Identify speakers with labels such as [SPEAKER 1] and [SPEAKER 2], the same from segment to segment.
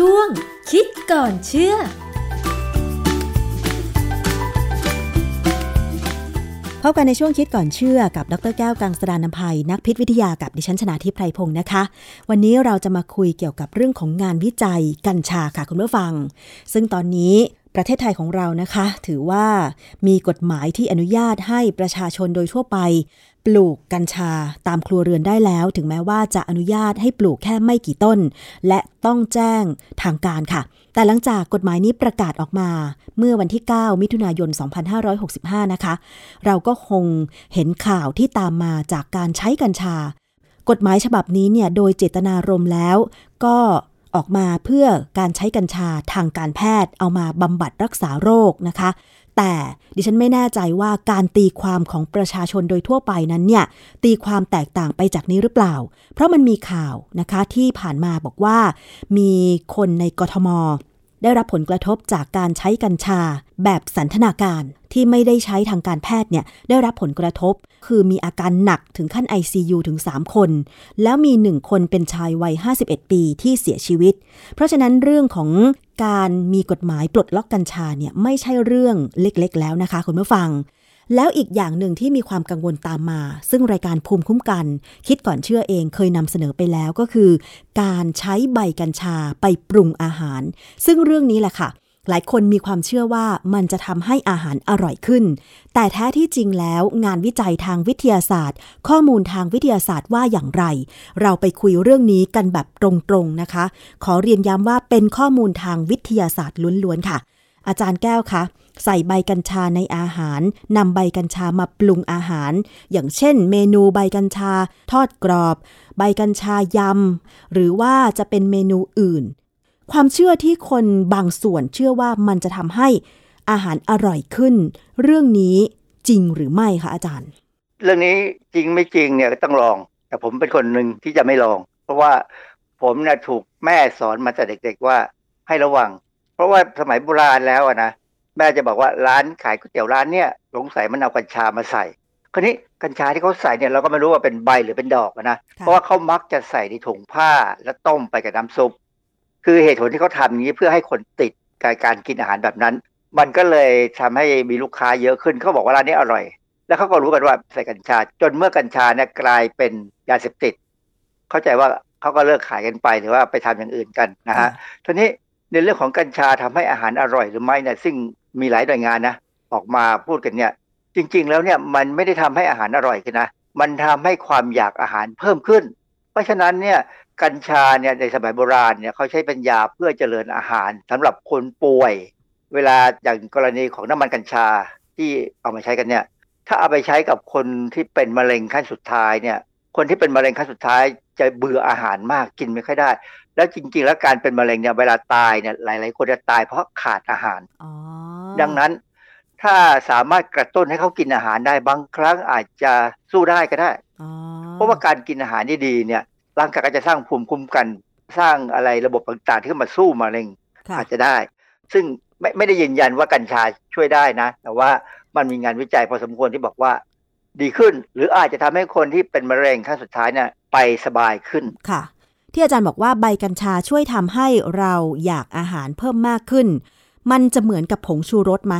[SPEAKER 1] ช่วง คิดก่อนเชื่อ
[SPEAKER 2] พบกันในช่วงคิดก่อนเชื่อกับดรแก้วกังสดานนภัย นักพิษวิทยากับดิฉันชนาทิพไพรพงศ์นะคะ วันนี้เราจะมาคุยเกี่ยวกับเรื่องของงานวิจัยกัญชาค่ะคุณผู้ฟัง ซึ่งตอนนี้ประเทศไทยของเรานะคะ ถือว่ามีกฎหมายที่อนุญาตให้ประชาชนโดยทั่วไป ปลูกกัญชาตามครัวเรือนได้แล้ว ถึงแม้ว่าจะอนุญาตให้ปลูกแค่ไม่กี่ต้น และต้องแจ้งทางการค่ะ แต่หลังจากกฎหมายนี้ประกาศออกมา เมื่อวันที่ 9 มิถุนายน 2565 นะคะ เราก็คงเห็นข่าวที่ตามมาจากการใช้กัญชา กฎหมายฉบับนี้เนี่ยโดยเจตนารมณ์แล้ว ก็ออกมาเพื่อการใช้กัญชาทางการแพทย์เอามาบำบัดรักษาโรคนะคะ แต่ดิฉันไม่แน่ใจว่าการตีความของประชาชนโดยทั่วไปนั้นเนี่ยตีความแตกต่างไปจากนี้หรือเปล่า เพราะมันมีข่าวนะคะที่ผ่านมาบอกว่า มีคนในกทม ได้รับผลกระทบจากการใช้กัญชา แบบสันทนาการที่ไม่ได้ใช้ทางการแพทย์เนี่ยได้รับผลกระทบ คือมีอาการหนักถึงขั้น ICU ถึง 3 คน แล้วมี 1 คนเป็นชายวัย 51 ปีที่เสียชีวิต เพราะฉะนั้นเรื่องของการมีกฎหมายปลดล็อกกัญชาเนี่ยไม่ใช่เรื่องเล็กๆ แล้วนะคะคุณผู้ฟัง แล้วอีกอย่างหนึ่งที่มีความกังวลตามมา ซึ่งรายการภูมิคุ้มกัน คิดก่อนเชื่อเองเคยนำเสนอไปแล้วก็คือ การใช้ใบกัญชาไปปรุงอาหาร ซึ่งเรื่องนี้แหละค่ะ หลายคนมีความเชื่อว่ามันจะทำให้อาหารอร่อยขึ้น แต่แท้ที่จริงแล้วงานวิจัยทางวิทยาศาสตร์ ข้อมูลทางวิทยาศาสตร์ว่าอย่างไร เราไปคุยเรื่องนี้กันแบบตรงๆนะคะ ขอเรียนย้ำว่าเป็นข้อมูลทางวิทยาศาสตร์ล้วนๆค่ะ อาจารย์แก้วคะ ใส่ใบกัญชาในอาหารนำใบกัญชามาปรุงอาหาร อย่างเช่น เมนูใบกัญชา ทอดกรอบ ใบกัญชายำ หรือว่าจะเป็นเมนูอื่น ความเชื่อที่คนบางส่วนเชื่อว่ามันจะทำให้อาหารอร่อยขึ้น เรื่องนี้จริงหรือไม่คะอาจารย์
[SPEAKER 3] เรื่องนี้จริงไม่จริงเนี่ยก็ต้องลอง แต่ผมเป็นคนหนึ่งที่จะไม่ลอง เพราะว่าผมเนะถูกแม่สอนมาแต่เด็ก ๆว่าให้ระวัง เพราะว่าสมัยโบราณแล้วอะนะ แม่จะบอกว่าร้านขายก๋วยเตี๋ยวร้านเนี่ยสงสัยมันเอากัญชามาใส่คราวนี้กัญชาที่เขาใส่เนี่ยเราก็ไม่รู้ว่าเป็นใบหรือเป็นดอกอะนะ
[SPEAKER 2] ค่ะ
[SPEAKER 3] เพราะว่าเขามักจะใส่ในถุงผ้าแล้วต้มไปกับน้ำซุป คือเหตุผลที่เขาทำอย่างนี้เพื่อให้คนติดกับการกินอาหารแบบนั้น มันก็เลยทำให้มีลูกค้าเยอะขึ้นเขาบอกว่าร้านนี้อร่อย แล้วเขาก็รู้กันว่าใส่กัญชา จนเมื่อกัญชาเนี่ยกลายเป็นยาเสพติด เข้าใจว่าเขาก็เลิกขายกันไปหรือว่าไปทำอย่างอื่นกันนะฮะทีนี้ในเรื่องของกัญชาทำให้อาหารอร่อยหรือไม่เนี่ยซึ่ง มีหลายหน่วยงานนะออกมาพูดกันเนี่ย จริง ๆ แล้วเนี่ยมันไม่ได้ทำให้อาหารอร่อยขึ้นนะมันทำให้ความอยากอาหารเพิ่มขึ้น เพราะฉะนั้นเนี่ยกัญชาเนี่ยในสมัยโบราณเนี่ยเขาใช้เป็นยาเพื่อเจริญอาหารสำหรับคนป่วย เวลาอย่างกรณีของน้ำมันกัญชาที่เอามาใช้กันเนี่ย ถ้าเอาไปใช้กับคนที่เป็นมะเร็งขั้นสุดท้ายเนี่ย คนที่เป็นมะเร็งขั้นสุดท้ายจะเบื่ออาหารมากกินไม่ค่อยได้ แล้วจริง ๆ แล้วการเป็นมะเร็งเนี่ยเวลาตายเนี่ยหลาย ๆ คนจะตายเพราะขาดอาหาร
[SPEAKER 2] อ๋อ
[SPEAKER 3] ดังนั้น ถ้าสามารถกระตุ้นให้เขากินอาหารได้บางครั้งอาจจะสู้ได้ก็ได้
[SPEAKER 2] อ๋อ
[SPEAKER 3] เพราะว่าการกินอาหารที่ดีเนี่ยร่างกายก็จะสร้างภูมิคุ้มกันสร้างอะไรระบบต่างๆที่เข้ามาสู้มะเร็ง
[SPEAKER 2] ค่ะ
[SPEAKER 3] อาจจะได้ ซึ่งไม่ไม่ได้ยืนยันว่ากัญชาช่วยได้นะ แต่ว่ามันมีงานวิจัยพอสมควรที่บอกว่าดีขึ้น หรืออาจจะทำให้คนที่เป็นมะเร็งขั้นสุดท้ายเนี่ยไปสบายขึ้น
[SPEAKER 2] ค่ะ ที่อาจารย์บอกว่าใบกัญชาช่วยทำให้เราอยากอาหารเพิ่มมากขึ้น มันจะเหมือนกับผงชูรสไหม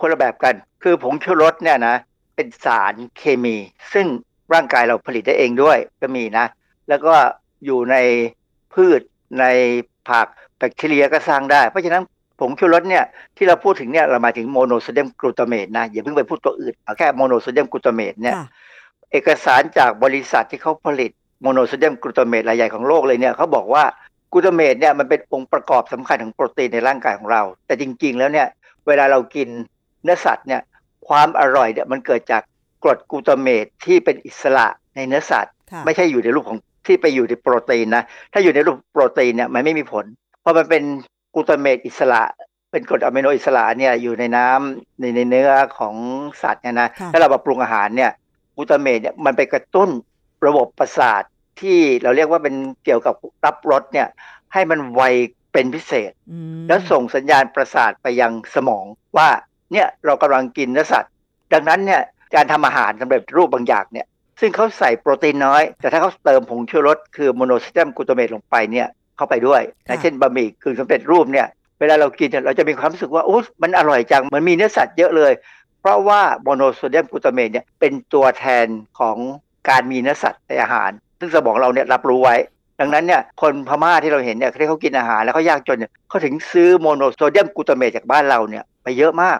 [SPEAKER 3] คนละแบบกัน คือผงชูรสเนี่ยนะ เป็นสารเคมี ซึ่งร่างกายเราผลิตได้เองด้วยก็มีนะ แล้วก็อยู่ในพืชในผักแบคทีเรียก็สร้างได้ เพราะฉะนั้นผงชูรสเนี่ยที่เราพูดถึงเนี่ยเราหมายถึงโมโนโซเดียมกลูตาเมตนะอย่าเพิ่งไปพูดตัวอื่นเอาแค่โมโนโซเดียมกลูตาเมตเนี่ย
[SPEAKER 2] ค่ะ
[SPEAKER 3] เอกสารจากบริษัทที่เขาผลิตโมโนโซเดียมกลูตาเมตรายใหญ่ของโลกเลยเนี่ยเขาบอกว่า กลูตาเมตเนี่ยมันเป็นองค์ประกอบสำคัญของโปรตีนในร่างกายของเรา แต่จริง ๆ แล้วเนี่ยเวลาเรากินเนื้อสัตว์เนี่ยความอร่อยเนี่ยมันเกิดจากกรดกลูตาเมตที่เป็นอิสระในเนื้อสัตว์
[SPEAKER 2] ค่ะ
[SPEAKER 3] ไม่ใช่อยู่ในรูปของที่ไปอยู่ในโปรตีนนะถ้าอยู่ในรูปโปรตีนเนี่ยมันไม่มีผล เพราะมันเป็นกลูตาเมตอิสระ เป็นกรดอะมิโนอิสระเนี่ยอยู่ในน้ำในในเนื้อของสัตว์เนี่ยนะ
[SPEAKER 2] ค่ะ
[SPEAKER 3] ถ้าเรามาปรุงอาหารเนี่ยกลูตาเมตเนี่ยมันไปกระตุ้นระบบประสาท ที่เราเรียกว่าเป็นเกี่ยวกับรับรสเนี่ย ให้มันไวเป็นพิเศษ
[SPEAKER 2] อืม
[SPEAKER 3] แล้วส่งสัญญาณประสาทไปยังสมองว่าเนี่ยเรากำลังกินเนื้อสัตว์ ดังนั้นเนี่ยการทำอาหารสำเร็จรูปบางอย่างเนี่ย ซึ่งเขาใส่โปรตีนน้อย แต่ถ้าเขาเติมผงชูรสคือโมโนโซเดียมกลูตาเมตลงไปเนี่ยเข้าไปด้วยนะเช่นบะหมี่กึ่งสำเร็จรูปเนี่ยเวลาเรากินเราจะมีความรู้สึกว่าโอ้มันอร่อยจังมันมีเนื้อสัตว์เยอะเลย เพราะว่าโมโนโซเดียมกลูตาเมตเนี่ยเป็นตัวแทนของการมีเนื้อสัตว์ในอาหาร ซึ่งสมองเราเนี่ยรับรู้ไว้ ดังนั้นเนี่ยคนพม่าที่เราเห็นเนี่ยที่เขากินอาหารแล้วเขายากจนเนี่ยเขาถึงซื้อโมโนโซเดียมกลูตาเมตจากบ้านเราเนี่ยไปเยอะมาก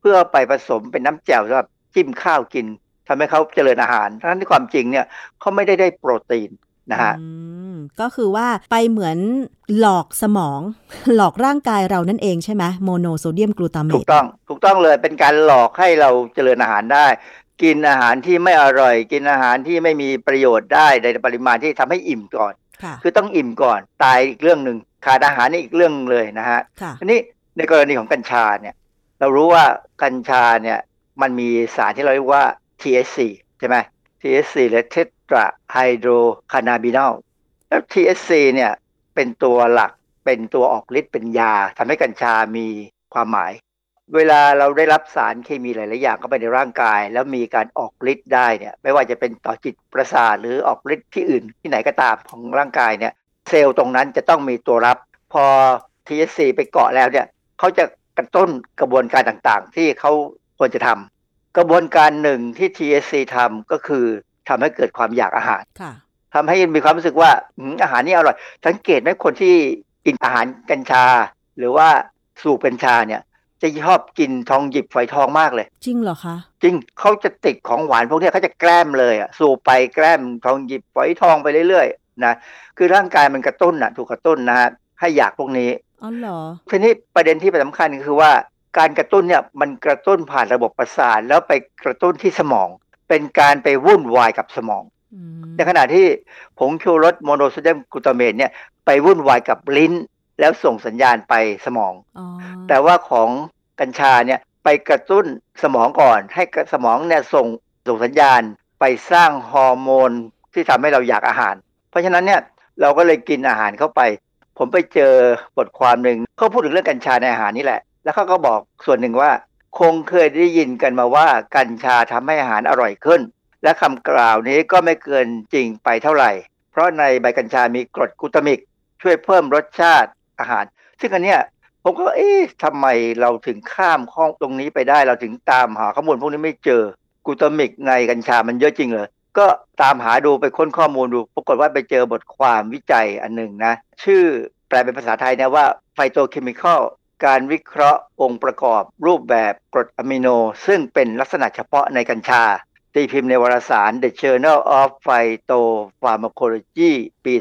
[SPEAKER 3] เพื่อไปผสมเป็นน้ำแจ่วสำหรับจิ้มข้าวกินทำให้เขาเจริญอาหารทั้งที่ความจริงเนี่ยเขาไม่ได้ได้โปรตีนนะฮะ
[SPEAKER 2] ก็คือว่าไปเหมือนหลอกสมอง หลอกร่างกายเรานั่นเองใช่ไหมโมโนโซเดียมกลูตาเมต
[SPEAKER 3] ถูกต้อง ถูกต้องเลยเป็นการหลอกให้เราเจริญอาหารได้ กินอาหารที่ไม่อร่อย กินอาหารที่ไม่มีประโยชน์ได้ในปริมาณที่ทำให้อิ่มก่อน คือต้องอิ่มก่อนตายอีกเรื่องหนึ่งขาดอาหารนี่อีกเรื่องเลยนะฮะทีนี้ในกรณีของกัญชาเนี่ย เรารู้ว่ากัญชาเนี่ยมันมีสารที่เราเรียกว่า THC ใช่ไหม THC หรือเทตราไฮโดรคานาบินอลแล้ว THC เนี่ยเป็นตัวหลักเป็นตัวออกฤทธิ์เป็นยาทำให้กัญชามีความหมาย เวลาเราได้รับสารเคมีหลาย ๆ อย่างเข้าไปในร่างกาย แล้วมีการออกฤทธิ์ได้เนี่ยไม่ว่าจะเป็นต่อจิตประสาทหรือออกฤทธิ์ที่อื่นที่ไหนก็ตามของร่างกายเนี่ยเซลล์ตรงนั้นจะต้องมีตัวรับ พอ THC ไปเกาะแล้วเนี่ยเขาจะกระตุ้นกระบวนการต่าง ๆ ที่เขาควรจะทำกระบวนการหนึ่งที่ THC ทำก็คือทำให้เกิดความอยากอาหารทำให้มีความรู้สึกว่าอาหารนี่อร่อย สังเกตไหมคนที่กินอาหารกัญชา หรือว่าสูบกัญชาเนี่ย จะชอบกินทองหยิบฝอยทองมากเลย
[SPEAKER 2] จริงเหรอคะ
[SPEAKER 3] จริงเขาจะติดของหวานพวกนี้เขาจะแกล้มเลยอะสูบไปแกล้มทองหยิบฝอยทองไปเรื่อยๆนะคือร่างกายมันกระตุ้นอะถูกกระตุ้นนะฮะให้อยากพวกนี้
[SPEAKER 2] อ๋อเหรอ
[SPEAKER 3] ทีนี้ประเด็นที่สำคัญคือว่าการกระตุ้นเนี่ยมันกระตุ้นผ่านระบบประสาทแล้วไปกระตุ้นที่สมอง เป็นการไปวุ่นวายกับสมองในขณะที่ผงชูรสโมโนโซเดียมกลูตาเมตเนี่ยไปวุ่นวายกับลิ้นแล้วส่งสัญญาณไปสมองอแต่ว่าของ กัญชาเนี่ยไปกระตุ้นสมองก่อน ให้สมองเนี่ยส่งส่งสัญญาณไปสร้างฮอร์โมนที่ทำให้เราอยากอาหาร เพราะฉะนั้นเนี่ยเราก็เลยกินอาหารเข้าไป ผมไปเจอบทความหนึ่งเขาพูดถึงเรื่องกัญชาในอาหารนี่แหละ แล้วเขาก็บอกส่วนหนึ่งว่า คงเคยได้ยินกันมาว่ากัญชาทำให้อาหารอร่อยขึ้น และคำกล่าวนี้ก็ไม่เกินจริงไปเท่าไหร่ เพราะในใบกัญชามีกรดกูตามิก ช่วยเพิ่มรสชาติอาหาร ซึ่งอันเนี้ย ผมก็เอ๊ะทำไมเราถึงข้ามข้องตรงนี้ไปได้เราถึงตามหาข้อมูลพวกนี้ไม่เจอกูตามิกในกัญชามันเยอะจริงเหรอก็ตามหาดูไปค้นข้อมูลดู ปรากฏว่าไปเจอบทความวิจัยอันหนึ่งนะ ชื่อแปลเป็นภาษาไทยนะว่าไฟโตเคมีคอลการวิเคราะห์องค์ประกอบรูปแบบกรดอะมิโน ซึ่งเป็นลักษณะเฉพาะในกัญชา ตีพิมพ์ในวารสาร The Journal of Phytopharmacology ปี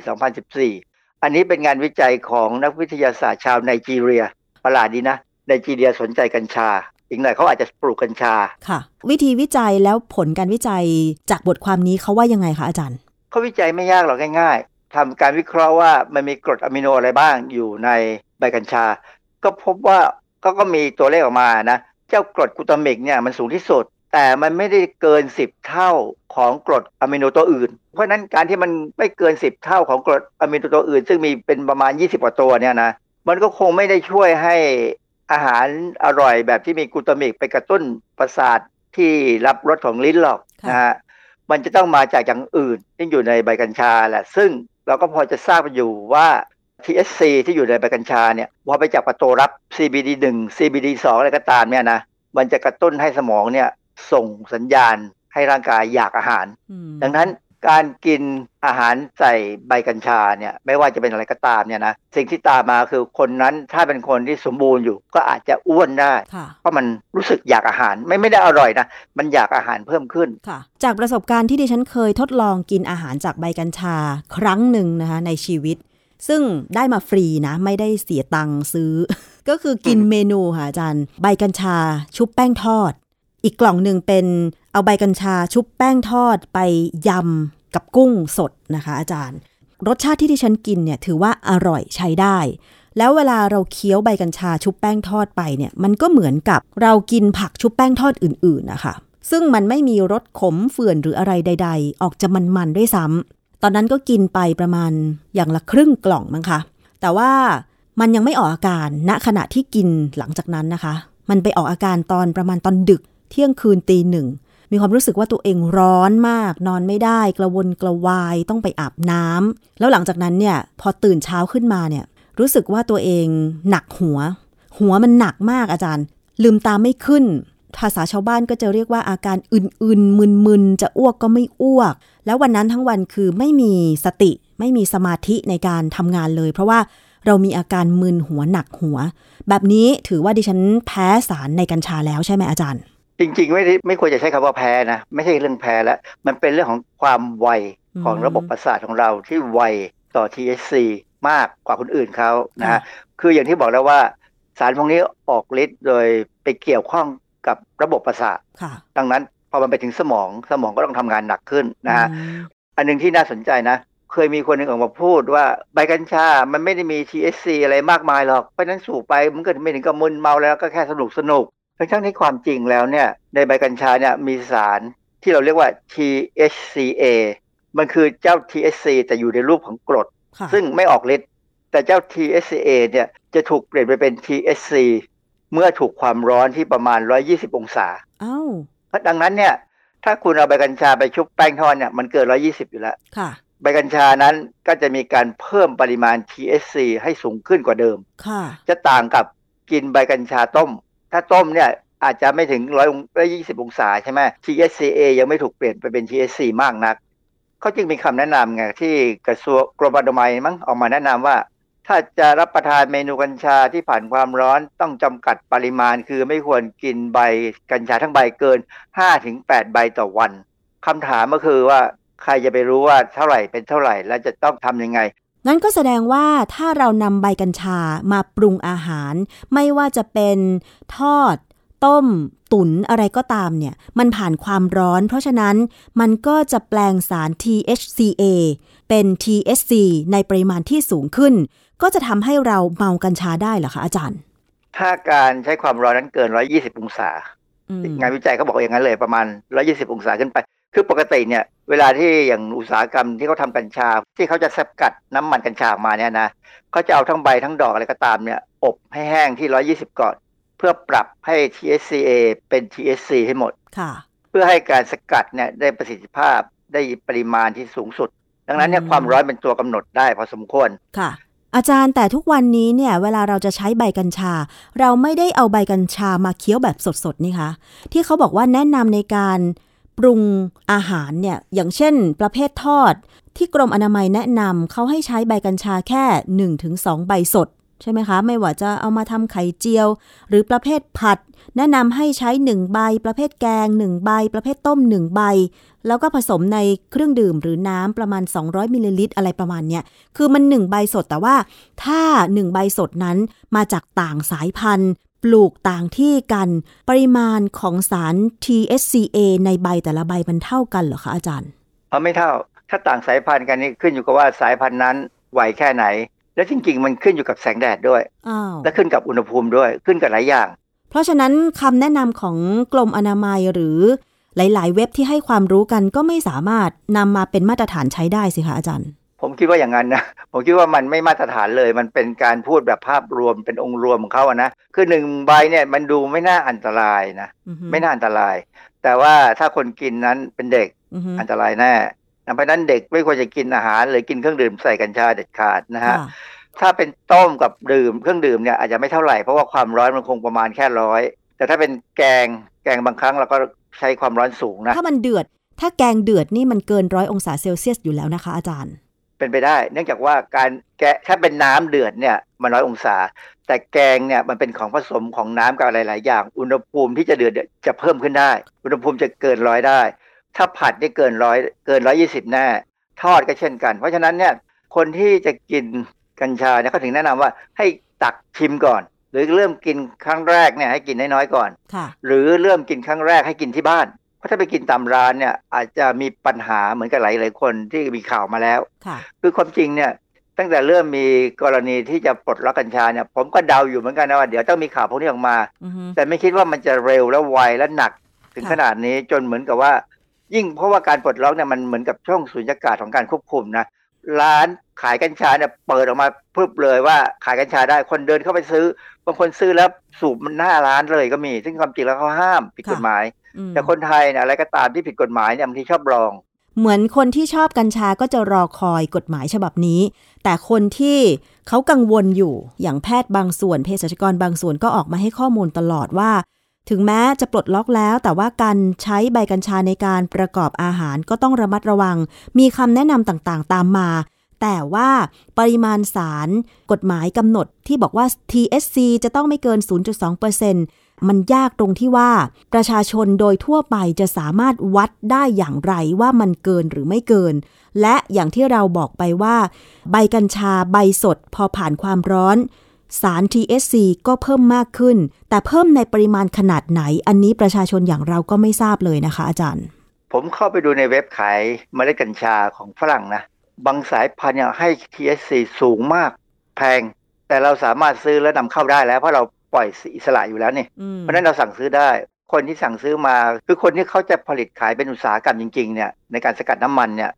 [SPEAKER 3] 2014 อันนี้เป็นงานวิจัยของนักวิทยาศาสตร์ชาวไนจีเรีย ประหลาดดีนะไนจีเรียสนใจกัญชา อีกหน่อยเขาอาจจะปลูกกัญชา
[SPEAKER 2] ค่ะ วิธีวิจัยแล้วผลการวิจัยจากบทความนี้เขาว่ายังไงคะอาจารย์
[SPEAKER 3] เขาวิจัยไม่ยากหรอกง่าย ๆทำการวิเคราะห์ว่ามันมีกรดอะมิโนอะไรบ้างอยู่ในใบกัญชา ก็พบว่าก็ก็มีตัวเลขออกมานะ เจ้ากรดกูตามิกเนี่ยมันสูงที่สุด แต่มันไม่ได้เกิน 10 เท่าของกรดอะมิโนตัวอื่น เพราะนั้นการที่มันไม่เกิน 10 เท่าของกรดอะมิโนตัวอื่น ซึ่งมีเป็นประมาณ 20 กว่าตัวเนี่ยนะมันก็คงไม่ได้ช่วยให้อาหารอร่อยแบบที่มีกลูตามิกไปกระตุ้นประสาทที่รับรสของลิ้นหรอกนะฮะมันจะต้องมาจากอย่างอื่นที่อยู่ในใบกัญชาแหละ ซึ่งเราก็พอจะทราบอยู่ว่า THC ที่อยู่ในใบกัญชาเนี่ยพอไปจับประตูรับ CBD1 CBD2 อะไรก็ตามเนี่ยนะมันจะกระตุ้นให้สมองเนี่ย ส่งสัญญาณให้ร่างกายอยากอาหาร ดังนั้นการกินอาหารใส่ใบกัญชาเนี่ยไม่ว่าจะเป็นอะไรก็ตามเนี่ยนะสิ่งที่ตามมาคือคนนั้นถ้าเป็นคนที่สมบูรณ์อยู่ก็อาจจะอ้วนได้ เพราะมันรู้สึกอยากอาหารไม่ไม่ได้อร่อยนะมันอยากอาหารเพิ่มขึ้น
[SPEAKER 2] ค่ะจากประสบการณ์ที่ดิฉันเคยทดลองกินอาหารจากใบกัญชาครั้งหนึ่งนะคะในชีวิต ซึ่งได้มาฟรีนะไม่ได้เสียตังค์ซื้อ ก็คือกินเมนูค่ะอาจารย์ ใบกัญชาชุบแป้งทอด อีกกล่องหนึ่งเป็นเอาใบกัญชาชุบแป้งทอดไปยำกับกุ้งสดนะคะ อาจารย์ รสชาติที่ที่ฉันกินเนี่ยถือว่าอร่อยใช้ได้ แล้วเวลาเราเคี้ยวใบกัญชาชุบแป้งทอดไปเนี่ยมันก็เหมือนกับเรากินผักชุบแป้งทอดอื่นๆนะคะซึ่งมันไม่มีรสขมเฝื่อนหรืออะไรใด ๆ ออกจะมันๆด้วยซ้ำตอนนั้นก็กินไปประมาณอย่างละครึ่งกล่องมั้งคะ แต่ว่ามันยังไม่ออกอาการณขณะที่กินหลังจากนั้นนะคะ มันไปออกอาการตอนประมาณตอนดึก เที่ยงคืนตีหนึ่ง มีความรู้สึกว่าตัวเองร้อนมาก นอนไม่ได้ กระวนกระวายต้องไปอาบน้ำแล้วหลังจากนั้นเนี่ยพอตื่นเช้าขึ้นมาเนี่ยรู้สึกว่าตัวเองหนักหัว หัวมันหนักมากอาจารย์ ลืมตาไม่ขึ้น ภาษาชาวบ้านก็จะเรียกว่าอาการอื่นๆมึนๆจะอ้วกก็ไม่อ้วก แล้ววันนั้นทั้งวันคือไม่มีสติ ไม่มีสมาธิในการทำงานเลย เพราะว่าเรามีอาการมึนหัวหนักหัว แบบนี้ถือว่าดิฉันแพ้สารในกัญชาแล้วใช่ไหมอาจารย์
[SPEAKER 3] จริงๆ ไม่ได้ไม่ควรจะใช้คำว่าแพ้นะ ไม่ใช่เรื่องแพ้แล้ว มันเป็นเรื่องของความไวของระบบประสาทของเราที่ไวต่อ THC มากกว่าคนอื่นเขานะฮะคืออย่างที่บอกแล้วว่า สารพวกนี้ออกฤทธิ์โดยไปเกี่ยวข้องกับระบบประสาทดังนั้นพอมันไปถึงสมองสมองก็ต้องทำงานหนักขึ้นนะฮะอันหนึ่งที่น่าสนใจนะ เคยมีคนหนึ่งออกมาพูดว่าใบกัญชา มันไม่ได้มี THC อะไรมากมายหรอก เพราะนั้นสูบไปมันก็ไม่ถึงกับมึนเมาแล้วก็แค่สนุกสนุก ทั้งที่ความจริงแล้วเนี่ยในใบกัญชาเนี่ยมีสารที่เราเรียกว่า THCA มันคือเจ้า THC แต่อยู่ในรูปของกรด ซึ่งไม่ออกฤทธิ์แต่เจ้า THCA เนี่ยจะถูกเปลี่ยนไปเป็น THC เมื่อถูกความร้อนที่ประมาณ 120 องศา
[SPEAKER 2] อ้าว
[SPEAKER 3] เพราะดังนั้นเนี่ย ถ้าคุณเอาใบกัญชาไปชุบแป้งทอดเนี่ยมันเกิน 120 อยู่แล้ว
[SPEAKER 2] ค่ะ
[SPEAKER 3] ใบกัญชานั้นก็จะมีการเพิ่มปริมาณ THC ให้สูงขึ้นกว่าเดิม
[SPEAKER 2] ค่ะ
[SPEAKER 3] จะต่างกับกินใบกัญชาต้ม ถ้าต้มเนี่ยอาจจะไม่ถึงร้อยร้อยยี่สิบองศาใช่ไหม THCA ยังไม่ถูกเปลี่ยนไปเป็น THC มากนัก เขาจึงมีคำแนะนำไงที่กระทรวงกรมอนามัยมั้งออกมาแนะนำว่า ถ้าจะรับประทานเมนูกัญชาที่ผ่านความร้อนต้องจำกัดปริมาณ คือไม่ควรกินใบกัญชาทั้งใบเกิน5-8ใบต่อวันคำถามก็คือว่าใครจะไปรู้ว่าเท่าไหร่เป็นเท่าไหร่ แล้วจะต้องทำยังไง
[SPEAKER 2] งั้นก็แสดงว่าถ้าเรานำใบกัญชามาปรุงอาหาร ไม่ว่าจะเป็นทอด ต้ม ตุนอะไรก็ตามเนี่ย มันผ่านความร้อน เพราะฉะนั้นมันก็จะแปลงสาร THCA เป็น THC ในปริมาณที่สูงขึ้น ก็จะทำให้เราเมากัญชาได้เหรอคะอาจารย์
[SPEAKER 3] ถ้าการใช้ความร้อนนั้นเกิน 120 องศา งานวิจัยเขาบอกอย่างนั้นเลยประมาณ 120 องศาขึ้นไป คือปกติเนี่ย เวลาที่อย่างอุตสาหกรรมที่เขาทากัญชา ที่เขาจะสกัดน้ำมันกัญชาออกมาเนี่ยนะเขาจะเอาทั้งใบทั้งดอกอะไรก็ตามเนี่ยอบให้แห้งที่120ก่อนพื่อปรับให้ THCA เป็น THC ให้หมดเพื่อให้การสกัดเนี่ยได้ประสิทธิภาพได้ปริมาณที่สูงสุด ดังนั้นเนี่ยความร้อนเป็นตัวกำหนดได้พอสมควร
[SPEAKER 2] ค่ะอาจารย์แต่ทุกวันนี้เนี่ยเวลาเราจะใช้ใบกัญชา เราไม่ได้เอาใบกัญชามาเคี้ยวแบบสดๆนี่คะที่เขาบอกว่าแนะนำในการ ปรุงอาหารเนี่ยอย่างเช่น ประเภททอด ที่กรมอนามัยแนะนำเขาให้ใช้ใบกัญชาแค่ 1-2 ใบสดใช่ไหมคะ ไม่ว่าจะเอามาทำไข่เจียว หรือประเภทผัด แนะนำให้ใช้ 1 ใบ ประเภทแกง 1 ใบ ประเภทต้ม 1 ใบ แล้วก็ผสมในเครื่องดื่มหรือน้ำประมาณ 200มิลลิลิตรอะไรประมาณเนี้ยคือมัน 1 ใบสดแต่ว่าถ้า 1 ใบสดนั้นมาจากต่างสายพันธุ์ ปลูกต่างที่กัน ปริมาณของสาร THCA ในใบแต่ละใบมันเท่ากันเหรอคะอาจารย์
[SPEAKER 3] เพราะไม่เท่า ถ้าต่างสายพันธุ์กันนี่ขึ้นอยู่กับว่าสายพันธุ์นั้นไหวแค่ไหน แล้วจริงๆ มันขึ้นอยู่กับแสงแดดด้วย และขึ้นกับอุณหภูมิด้วยขึ้นกับหลายอย่าง
[SPEAKER 2] เพราะฉะนั้นคำแนะนำของกรมอนามัยหรือหลาย ๆ เว็บที่ให้ความรู้กันก็ไม่สามารถนำมาเป็นมาตรฐานใช้ได้สิคะอาจารย์
[SPEAKER 3] ผมคิดว่าอย่างนั้นนะ ผมคิดว่ามันไม่มาตรฐานเลย มันเป็นการพูดแบบภาพรวมเป็นองค์รวมของเขาอะนะ คือหนึ่งใบเนี่ยมันดูไม่น่าอันตรายนะ ไม่น่าอันตราย แต่ว่าถ้าคนกินนั้นเป็นเด็กอันตรายแน่เพราะนั้นเด็กไม่ควรจะกินอาหารหรือกินเครื่องดื่มใส่กัญชาเด็ดขาดนะฮะ ถ้าเป็นต้มกับดื่มเครื่องดื่มเนี่ยอาจจะไม่เท่าไหร่เพราะว่าความร้อนมันคงประมาณแค่ร้อย แต่ถ้าเป็นแกงแกงบางครั้งเราก็ใช้ความร้อนสูงนะ
[SPEAKER 2] ถ้ามันเดือด ถ้าแกงเดือดนี่มันเกินร้อยองศาเซลเซียสอยู่แล้วนะคะอาจารย์
[SPEAKER 3] เป็นไปได้ เนื่องจากว่าการแกะถ้าเป็นน้ำเดือดเนี่ยมันร้อยองศา แต่แกงเนี่ยมันเป็นของผสมของน้ำกับหลาย ๆ อย่าง อุณหภูมิที่จะเดือดจะเพิ่มขึ้นได้ อุณหภูมิจะเกินร้อยได้ ถ้าผัดได้เกินร้อยเกินร้อยยี่สิบแน่ทอดก็เช่นกัน เพราะฉะนั้นเนี่ยคนที่จะกินกัญชาเนี่ยเขาถึงแนะนำว่าให้ตักชิมก่อน หรือเริ่มกินครั้งแรกเนี่ยให้กินน้อยๆก่อน หรือเริ่มกินครั้งแรกให้กินที่บ้าน เพราะถ้าไปกินตามร้านเนี่ยอาจจะมีปัญหาเหมือนกับหลายๆคนที่มีข่าวมาแล้ว คือความจริงเนี่ยตั้งแต่เริ่มมีกรณีที่จะปลดล็อกกัญชาเนี่ยผมก็เดาอยู่เหมือนกันนะว่าเดี๋ยวต้องมีข่าวพวกนี้ออกมา แต่ไม่คิดว่ามันจะเร็วและไวและหนักถึงขนาดนี้จนเหมือนกับว่า ยิ่งเพราะว่าการปลดล็อกเนี่ยมันเหมือนกับช่องสุญญากาศของการควบคุมนะร้านขายกัญชาเนี่ยเปิดออกมาพึบเลยว่าขายกัญชาได้คนเดินเข้าไปซื้อบางคนซื้อแล้วสูบมันหน้าร้านเลยก็มี ซึ่งความจริงแล้วเขาห้ามผิดกฎหมาย แต่คนไทยเนี่ยอะไรก็ตามที่ผิดกฎหมายเนี่ยบางทีชอบลอง
[SPEAKER 2] เหมือนคนที่ชอบกัญชาก็จะรอคอยกฎหมายฉบับนี้ แต่คนที่เขากังวลอยู่อย่างแพทย์บางส่วนเภสัชกรบางส่วนก็ออกมาให้ข้อมูลตลอดว่า ถึงแม้จะปลดล็อกแล้ว แต่ว่าการใช้ใบกัญชาในการประกอบอาหารก็ต้องระมัดระวัง มีคำแนะนำต่างๆ ตามมาแต่ว่าปริมาณสารกฎหมายกำหนดที่บอกว่า THC จะต้องไม่เกิน 0.2% มันยากตรงที่ว่า ประชาชนโดยทั่วไปจะสามารถวัดได้อย่างไรว่ามันเกินหรือไม่เกิน และอย่างที่เราบอกไปว่า ใบกัญชาใบสดพอผ่านความร้อน สาร THC ก็เพิ่มมากขึ้น แต่เพิ่มในปริมาณขนาดไหน อันนี้ประชาชนอย่างเราก็ไม่ทราบเลยนะคะ อาจารย์
[SPEAKER 3] ผมเข้าไปดูในเว็บขายเมล็ดกัญชาของฝรั่งนะบางสายพันธุ์เนี่ยให้ THC สูงมากแพง แต่เราสามารถซื้อและนำเข้าได้แล้ว เพราะเรา ปล่อยอิสระอยู่แล้วนี่เพราะฉะนั้นเราสั่งซื้อได้ คนที่สั่งซื้อมาคือคนที่เขาจะผลิตขายเป็นอุตสาหกรรมจริงๆเนี่ยในการสกัดน้ำมันเนี่ย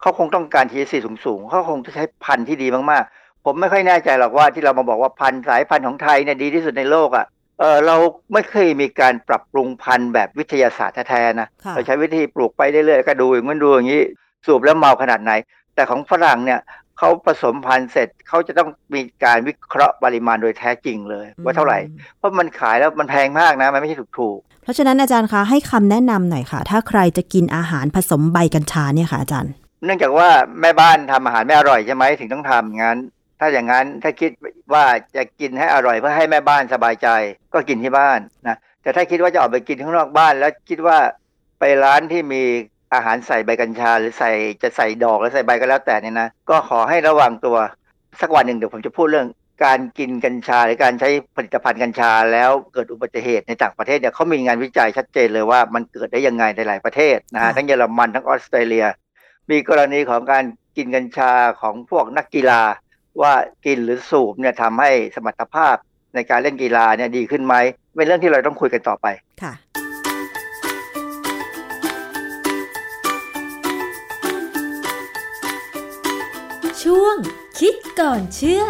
[SPEAKER 3] เขาคงต้องการ THC สูงๆเขาคงจะใช้พันธุ์ที่ดีมากๆ ผมไม่ค่อยแน่ใจหรอกว่าที่เรามาบอกว่าพันธุ์สายพันธุ์ของไทยเนี่ยดีที่สุดในโลกอะ่ะเออเราไม่เคยมีการปรับปรุงพันธุ์แบบวิทยาศาสตร์แท้ๆนะ
[SPEAKER 2] ค่ะ
[SPEAKER 3] เราใช้วิธีปลูกไปเรื่อยๆก็ดูอย่างนั้นดูอย่างนี้สูบแล้วเมาขนาดไหน แต่ของฝรั่งเนี่ย เขาผสมพันธุ์เสร็จเขาจะต้องมีการวิเคราะห์ปริมาณโดยแท้จริงเลย ว่าเท่าไหร่ เพราะมันขายแล้วมันแพงมากนะ มันไม่ใช่ถูก
[SPEAKER 2] เพราะฉะนั้นอาจารย์คะให้คำแนะนำหน่อยค่ะ ถ้าใครจะกินอาหารผสมใบกัญชาเนี่ยค่ะอาจารย์
[SPEAKER 3] ๆเนื่องจากว่าแม่บ้านทำอาหารไม่อร่อยใช่ไหมถึงต้องทำงั้น ถ้าอย่างนั้นถ้าคิดว่าจะกินให้อร่อยเพื่อให้แม่บ้านสบายใจ ก็กินที่บ้านนะแต่ถ้าคิดว่าจะออกไปกินข้างนอกบ้าน แล้วคิดว่าไปร้านที่มี อาหารใส่ใบกัญชา หรือใส่จะใส่ดอกหรือใส่ใบก็แล้วแต่เนี่ยนะก็ขอให้ระวังตัวสักวันหนึ่งเดี๋ยวผมจะพูดเรื่องการกินกัญชาหรือการใช้ผลิตภัณฑ์กัญชา แล้วเกิดอุบัติเหตุในต่างประเทศเนี่ยเขามีงานวิจัยชัดเจนเลยว่ามันเกิดได้ยังไงในหลายประเทศนะฮะ
[SPEAKER 2] ค่ะ
[SPEAKER 3] ทั้งเยอรมันทั้งออสเตรเลีย มีกรณีของการกินกัญชาของพวกนักกีฬา ว่ากินหรือสูบเนี่ยทำให้สมรรถภาพในการเล่นกีฬาเนี่ยดีขึ้นไหมเป็นเรื่องที่เราต้องคุยกันต่อไป
[SPEAKER 2] ค่ะ
[SPEAKER 1] ช่วง คิดก่อนเชื่อ